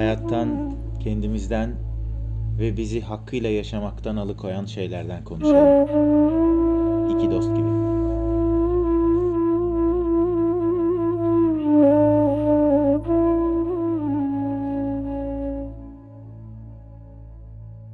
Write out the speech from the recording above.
hayattan, kendimizden ve bizi hakkıyla yaşamaktan alıkoyan şeylerden konuşalım. İki dost gibi.